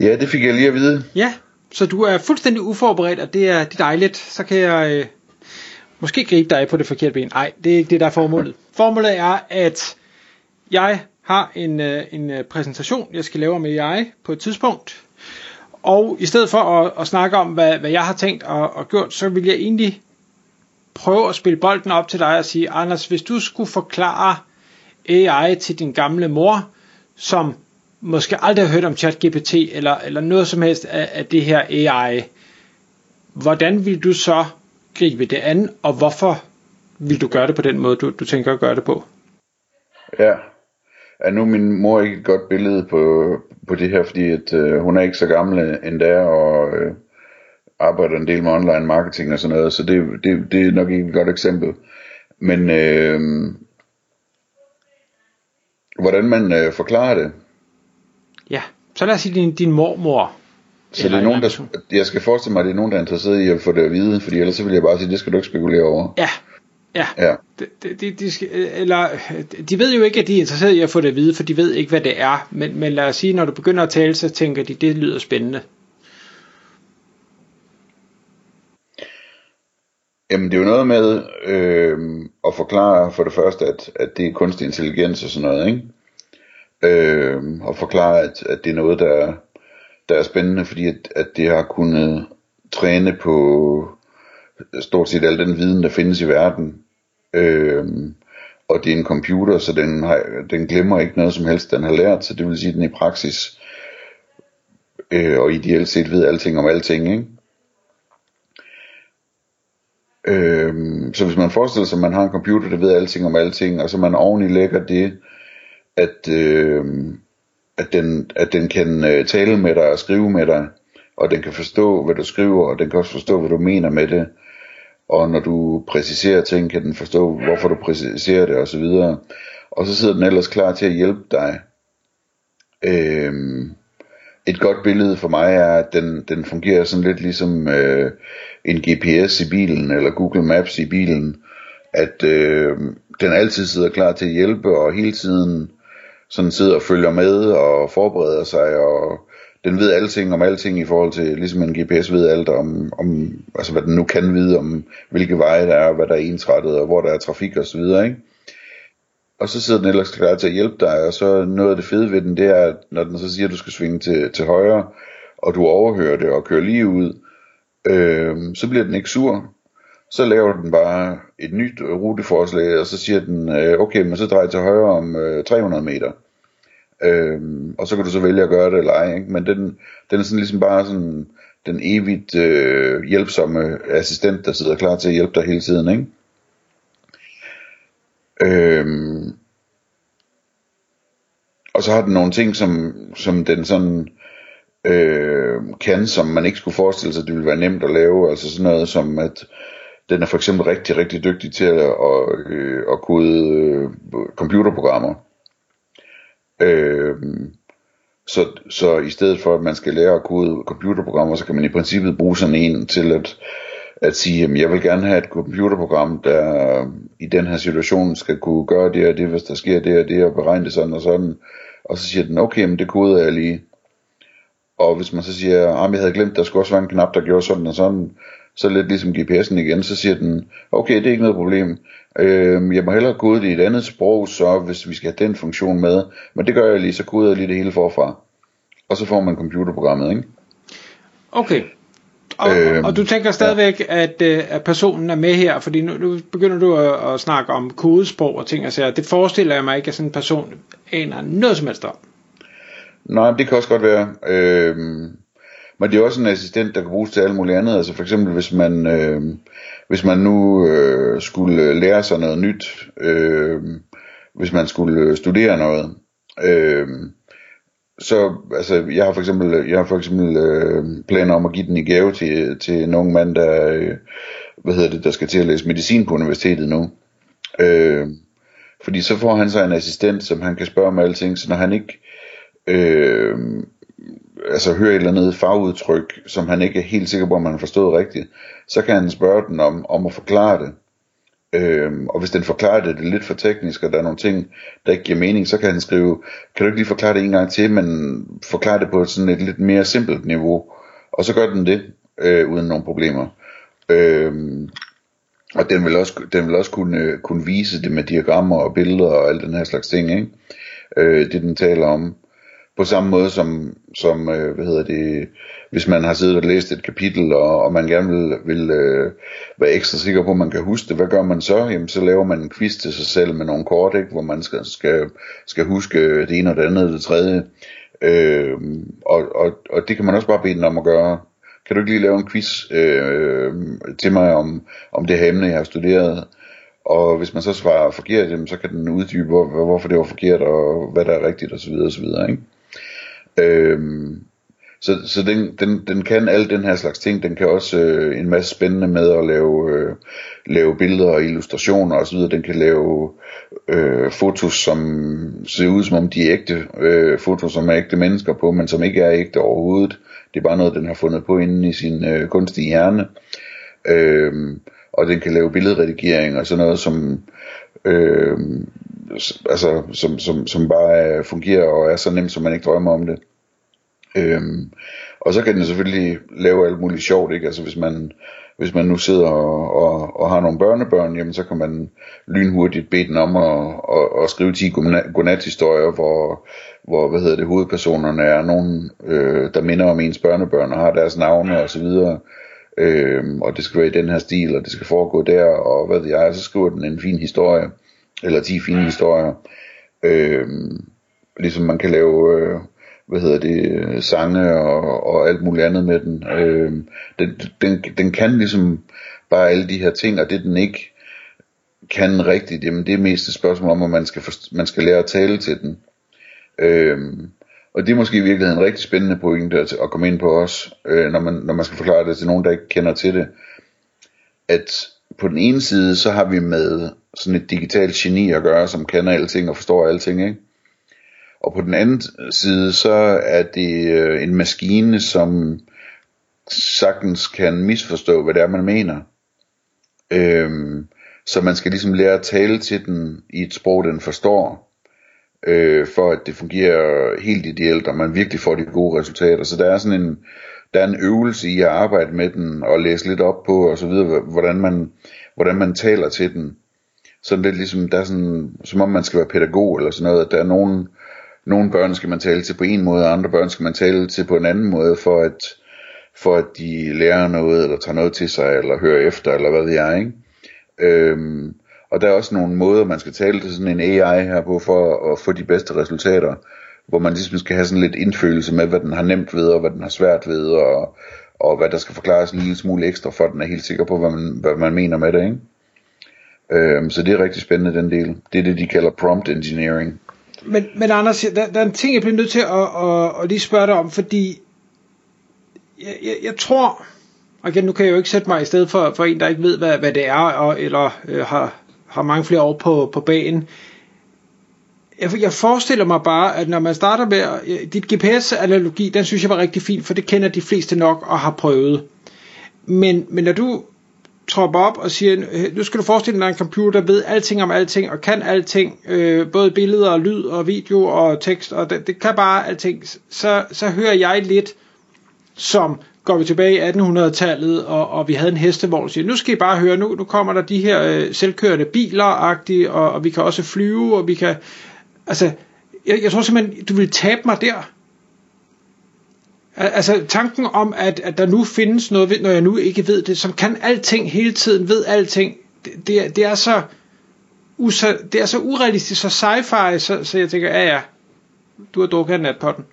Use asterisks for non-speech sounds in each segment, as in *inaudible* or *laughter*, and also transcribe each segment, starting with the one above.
Ja, det fik jeg lige at vide. Ja, så du er fuldstændig uforberedt, og det er, det er dejligt. Så kan jeg øh, måske gribe dig på det forkerte ben. Nej, det er ikke det, der er formålet. Formålet er, at jeg har en, øh, en øh, præsentation, jeg skal lave med jeg på et tidspunkt. Og i stedet for at, at snakke om, hvad, hvad jeg har tænkt og, og gjort, så vil jeg egentlig prøve at spille bolden op til dig og sige, Anders, hvis du skulle forklare AI til din gamle mor, som måske aldrig har hørt om ChatGPT eller, eller noget som helst af, af det her AI, hvordan vil du så gribe det an, og hvorfor vil du gøre det på den måde, du, du tænker at gøre det på? Ja, er nu min mor ikke et godt billede på, på det her, fordi at, øh, hun er ikke så gammel øh, endda, og øh, arbejder en del med online marketing og sådan noget, så det, det, det er nok ikke et godt eksempel. Men øh, hvordan man øh, forklarer det, Ja, så lad os sige din, din mormor. så det er nogen, der, jeg skal forestille mig, at det er nogen, der er interesseret i at få det at vide, fordi ellers så vil jeg bare sige, det skal du ikke spekulere over. Ja, ja. Ja, De, de, de, skal, eller, de ved jo ikke, at de er interesseret i at få det at vide, for de ved ikke, hvad det er. Men, men lad os sige, når du begynder at tale, så tænker de, det lyder spændende. Jamen det er jo noget med øh, at forklare for det første, at, at det er kunstig intelligens og sådan noget, ikke? Øh, og forklare, at, at det er noget, der, der er spændende, fordi at, at det har kunnet træne på stort set al den viden, der findes i verden. Øh, og det er en computer, så den, har, den glemmer ikke noget som helst, den har lært, så det vil sige, at den i praksis øh, og ideelt set ved alting om alting, ikke? Øhm, så hvis man forestiller sig, at man har en computer, der ved alting om alting, og så man oveni lægger det, at, øh, at, den, at den kan øh, tale med dig og skrive med dig, og den kan forstå, hvad du skriver, og den kan også forstå, hvad du mener med det, og når du præciserer ting, kan den forstå, hvorfor du præciserer det, osv. Og så sidder den ellers klar til at hjælpe dig. Øhm, et godt billede for mig er, at den, den fungerer sådan lidt ligesom øh, en GPS i bilen, eller Google Maps i bilen, at øh, den altid sidder klar til at hjælpe, og hele tiden sådan sidder og følger med, og forbereder sig, og den ved alting om alting i forhold til, ligesom en GPS ved alt om, om altså hvad den nu kan vide om, hvilke veje der er, hvad der er ensrettet, og hvor der er trafik og så videre, ikke? Og så sidder den ellers klar til at hjælpe dig, og så noget af det fede ved den, det er, at når den så siger, at du skal svinge til, til højre, og du overhører det og kører lige ud, øh, så bliver den ikke sur. Så laver den bare et nyt ruteforslag, og så siger den, øh, okay, men så drej til højre om øh, 300 meter. Øhm, og så kan du så vælge at gøre det eller ej, ikke? men den, den er sådan ligesom bare sådan den evigt øh, hjælpsomme assistent, der sidder klar til at hjælpe dig hele tiden, ikke? Øhm, og så har den nogle ting, som, som den sådan øh, kan, som man ikke skulle forestille sig, det ville være nemt at lave. Altså sådan noget som, at den er for eksempel rigtig, rigtig dygtig til at, at, øh, at kode øh, computerprogrammer. Øh, så, så i stedet for, at man skal lære at kode computerprogrammer, så kan man i princippet bruge sådan en til at, at sige, at jeg vil gerne have et computerprogram, der i den her situation skal kunne gøre det og det, hvis der sker det og det, og beregne det sådan og sådan. Og så siger den, okay, men det koder jeg lige. Og hvis man så siger, ah, at jeg havde glemt, der skulle også være en knap, der gjorde sådan og sådan, så lidt ligesom GPS'en igen, så siger den, okay, det er ikke noget problem. Øh, jeg må hellere kode det i et andet sprog, så hvis vi skal have den funktion med. Men det gør jeg lige, så koder jeg lige det hele forfra. Og så får man computerprogrammet, ikke? Okay. Og, øhm, og du tænker stadigvæk, ja. at, øh, at personen er med her, fordi nu, nu begynder du at, at snakke om kodesprog og ting og sager. Det forestiller jeg mig ikke, at sådan en person aner noget som helst om. Nej, det kan også godt være. Øhm, men det er også en assistent, der kan bruges til alt muligt andet. Altså for eksempel, hvis man, øh, hvis man nu øh, skulle lære sig noget nyt, øh, hvis man skulle øh, studere noget, øh, så altså, jeg har for eksempel, jeg har for eksempel øh, planer om at give den i gave til, til en ung mand, der, øh, hvad hedder det, der skal til at læse medicin på universitetet nu. Øh, fordi så får han så en assistent, som han kan spørge om alting, så når han ikke øh, altså hører et eller andet fagudtryk, som han ikke er helt sikker på, om han har forstået rigtigt, så kan han spørge den om, om at forklare det. Øhm, og hvis den forklarer det, det er lidt for teknisk, og der er nogle ting, der ikke giver mening, så kan han skrive, kan du ikke lige forklare det en gang til, men forklare det på sådan et lidt mere simpelt niveau. Og så gør den det, øh, uden nogen problemer. Øhm, og den vil også, den vil også kunne, kunne vise det med diagrammer og billeder og alt den her slags ting, ikke? Øh, det den taler om. På samme måde som, som øh, hvad hedder det, hvis man har siddet og læst et kapitel, og, og man gerne vil, vil øh, være ekstra sikker på, at man kan huske det, hvad gør man så? Jamen, så laver man en quiz til sig selv med nogle kort, ikke? hvor man skal, skal, skal huske det ene og det andet og det tredje. Øh, og, og, og det kan man også bare bede den om at gøre. Kan du ikke lige lave en quiz øh, til mig om, om det her emne, jeg har studeret? Og hvis man så svarer forkert, jamen, så kan den uddybe, hvor, hvorfor det var forkert, og hvad der er rigtigt, osv. osv. Ikke? Øhm, så så den, den, den kan alle den her slags ting. Den kan også øh, en masse spændende med at lave, øh, lave billeder og illustrationer osv. Den kan lave øh, fotos, som ser ud som om de er ægte. Øh, fotos, som er ægte mennesker på, men som ikke er ægte overhovedet. Det er bare noget, den har fundet på inde i sin øh, kunstige hjerne. Øh, og den kan lave billedredigering og sådan noget, som øh, altså, som, som, som bare øh, fungerer og er så nemt, som man ikke drømmer om det. Øhm, og så kan den selvfølgelig lave alt muligt sjovt, ikke? Altså hvis man, hvis man nu sidder og, og, og har nogle børnebørn, jamen så kan man lynhurtigt bede den om at, at, at skrive 10 godnathistorier, hvor, hvor hvad hedder det, hovedpersonerne er nogen, øh, der minder om ens børnebørn og har deres navne og så videre. Øhm, og det skal være i den her stil, og det skal foregå der, og hvad ved jeg, så skriver den en fin historie, eller 10 fine historier. Øhm, ligesom man kan lave... Øh, hvad hedder det, sange og, og alt muligt andet med den. Øh, den, den. Den kan ligesom bare alle de her ting, og det den ikke kan rigtigt, jamen det er mest et spørgsmål om, at man skal, forst- man skal lære at tale til den. Øh, og det er måske i virkeligheden en rigtig spændende pointe at, at komme ind på os, øh, når, man, når man skal forklare det til nogen, der ikke kender til det. At på den ene side, så har vi med sådan et digitalt geni at gøre, som kender alting og forstår alting, ikke? Og på den anden side, så er det øh, en maskine, som sagtens kan misforstå, hvad det er, man mener. Øhm, så man skal ligesom lære at tale til den i et sprog, den forstår, øh, for at det fungerer helt ideelt, og man virkelig får de gode resultater. Så der er sådan en, der er en øvelse i at arbejde med den, og læse lidt op på, og så videre, hvordan man, hvordan man taler til den. Sådan lidt ligesom, der er sådan, som om man skal være pædagog, eller sådan noget, at der er nogen, nogle børn skal man tale til på en måde, og andre børn skal man tale til på en anden måde, for at, for at de lærer noget, eller tager noget til sig, eller hører efter, eller hvad ved jeg, ikke? Øhm, og der er også nogle måder, man skal tale til sådan en AI her på, for at få de bedste resultater, hvor man ligesom skal have sådan lidt indfølelse med, hvad den har nemt ved, og hvad den har svært ved, og, og hvad der skal forklares en lille smule ekstra, for at den er helt sikker på, hvad man, hvad man mener med det, ikke? Øhm, så det er rigtig spændende, den del. Det er det, de kalder prompt engineering. Men, men Anders, der, der er en ting, jeg bliver nødt til at, at, at lige spørge dig om, fordi jeg, jeg, jeg tror, og igen, nu kan jeg jo ikke sætte mig i stedet for, for en, der ikke ved, hvad, hvad det er, og, eller øh, har, har mange flere år på, på banen. Jeg, jeg forestiller mig bare, at når man starter med, øh, dit GPS-analogi, den synes jeg var rigtig fin, for det kender de fleste nok og har prøvet. Men, men når du tropper op og siger, nu skal du forestille dig en computer, der ved alting om alting, og kan alting, øh, både billeder og lyd og video og tekst, og det, det kan bare alting, så, så hører jeg lidt som, går vi tilbage i 1800-tallet, og, og vi havde en hestevogn, og siger, nu skal I bare høre, nu, nu kommer der de her øh, selvkørende biler og, og vi kan også flyve, og vi kan, altså, jeg, jeg tror simpelthen, du vil tabe mig der, Altså tanken om, at, at der nu findes noget, når jeg nu ikke ved det, som kan alting hele tiden, ved alting, det, det, det er så usa, det er så urealistisk, så sci-fi, så, så jeg tænker, ja ja, du har drukket nat på den.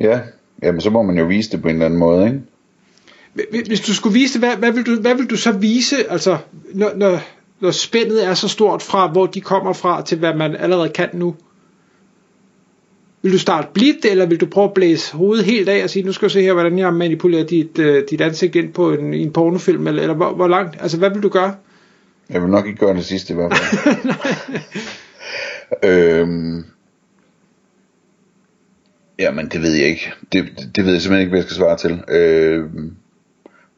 Ja, jamen så må man jo vise det på en eller anden måde, ikke? Hvis du skulle vise det, hvad, hvad, vil, du, hvad vil du så vise, altså, når, når, når spændet er så stort fra, hvor de kommer fra, til hvad man allerede kan nu? Vil du starte blidt, eller vil du prøve at blæse hovedet helt af og sige, nu skal du se her, hvordan jeg manipulerer dit, uh, dit ansigt ind på en, en pornofilm, eller, eller hvor, hvor langt, altså hvad vil du gøre? Jeg vil nok ikke gøre det sidste i hvert fald. *laughs* *laughs* øhm, jamen, det ved jeg ikke. Det, det ved jeg simpelthen ikke, hvad jeg skal svare til. Øhm,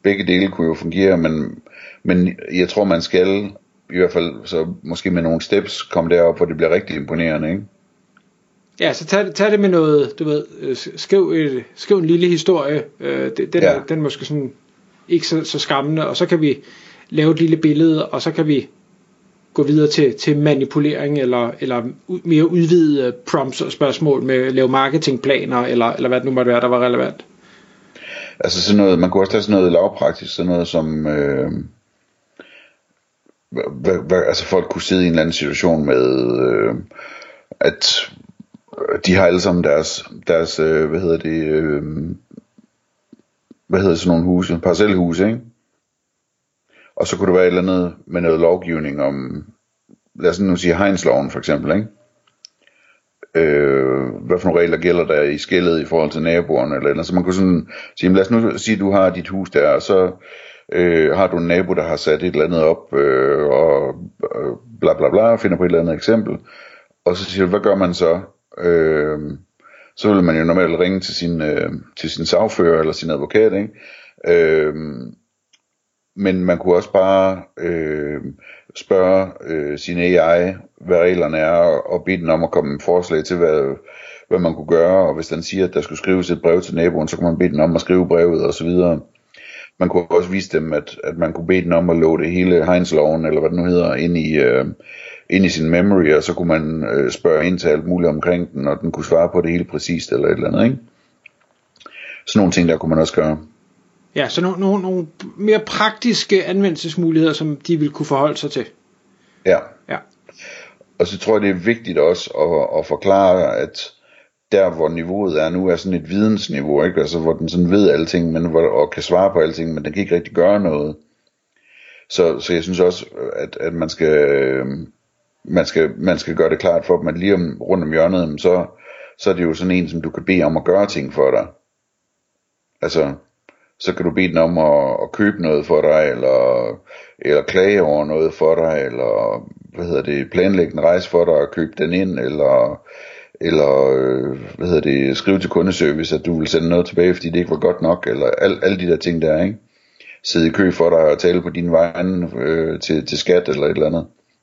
begge dele kunne jo fungere, men, men jeg tror, man skal i hvert fald så måske med nogle steps komme derop, hvor det bliver rigtig imponerende, ikke? Ja, så tag, tag det med noget, du ved, øh, skriv, et, skriv en lille historie, øh, den, ja. den er måske sådan ikke så, så skræmmende, og så kan vi lave et lille billede, og så kan vi gå videre til, til manipulering, eller, eller mere udvidede prompts og spørgsmål med lave marketingplaner, eller, eller hvad det nu måtte være, der var relevant. Altså sådan noget, man kunne også tage sådan noget lavpraktisk, sådan noget som, øh, hvad, hvad, altså folk kunne sidde i en eller anden situation med, øh, at Øh, de har alle sammen deres, deres øh, hvad hedder det, øh, hvad hedder sådan nogle huse, parcelhuse, ikke? Og så kunne det være et eller andet med noget lovgivning om, lad os nu sige Hegnsloven for eksempel, ikke? Øh, hvad for nogle regler gælder der i skældet i forhold til naboerne, eller, eller så man kunne sådan sige, lad os nu sige, at du har dit hus der, og så øh, har du en nabo, der har sat et eller andet op, øh, og øh, bla bla bla, finder på et eller andet eksempel, og så siger du, hvad gør man så? Øh, så vil man jo normalt ringe til sin, øh, til sin sagfører eller sin advokat, ikke? Øh, men man kunne også bare øh, spørge øh, sin AI, hvad reglerne er, og bede den om at komme med forslag til, hvad, hvad man kunne gøre, og hvis den siger, at der skulle skrives et brev til naboen, så kunne man bede den om at skrive brevet og så videre. Man kunne også vise dem, at, at man kunne bede den om at låde hele Heinz-loven, eller hvad det nu hedder, ind i, øh, ind i sin memory, og så kunne man øh, spørge ind til alt muligt omkring den, og den kunne svare på det hele præcist, eller et eller andet, ikke? Sådan nogle ting, der kunne man også gøre. Ja, så nogle, nogle, nogle mere praktiske anvendelsesmuligheder, som de vil kunne forholde sig til. Ja. Ja. Og så tror jeg, det er vigtigt også at, at forklare, at der hvor niveauet er nu, er sådan et vidensniveau, ikke? Altså hvor den sådan ved alting, men hvor, og kan svare på alting, men den kan ikke rigtig gøre noget. Så, så jeg synes også, at, at man skal, man skal, man skal gøre det klart for dem, at lige om, rundt om hjørnet, så, så er det jo sådan en, som du kan bede om at gøre ting for dig. Altså, så kan du bede den om at, at købe noget for dig, eller, eller klage over noget for dig, eller hvad hedder det, planlægge en rejse for dig og købe den ind, eller, eller øh, hvad hedder det, skrive til kundeservice, at du vil sende noget tilbage, fordi det ikke var godt nok, eller al, alle de der ting der, ikke? Sidde i kø for dig og tale på din vegne øh, til, til skat eller et eller andet.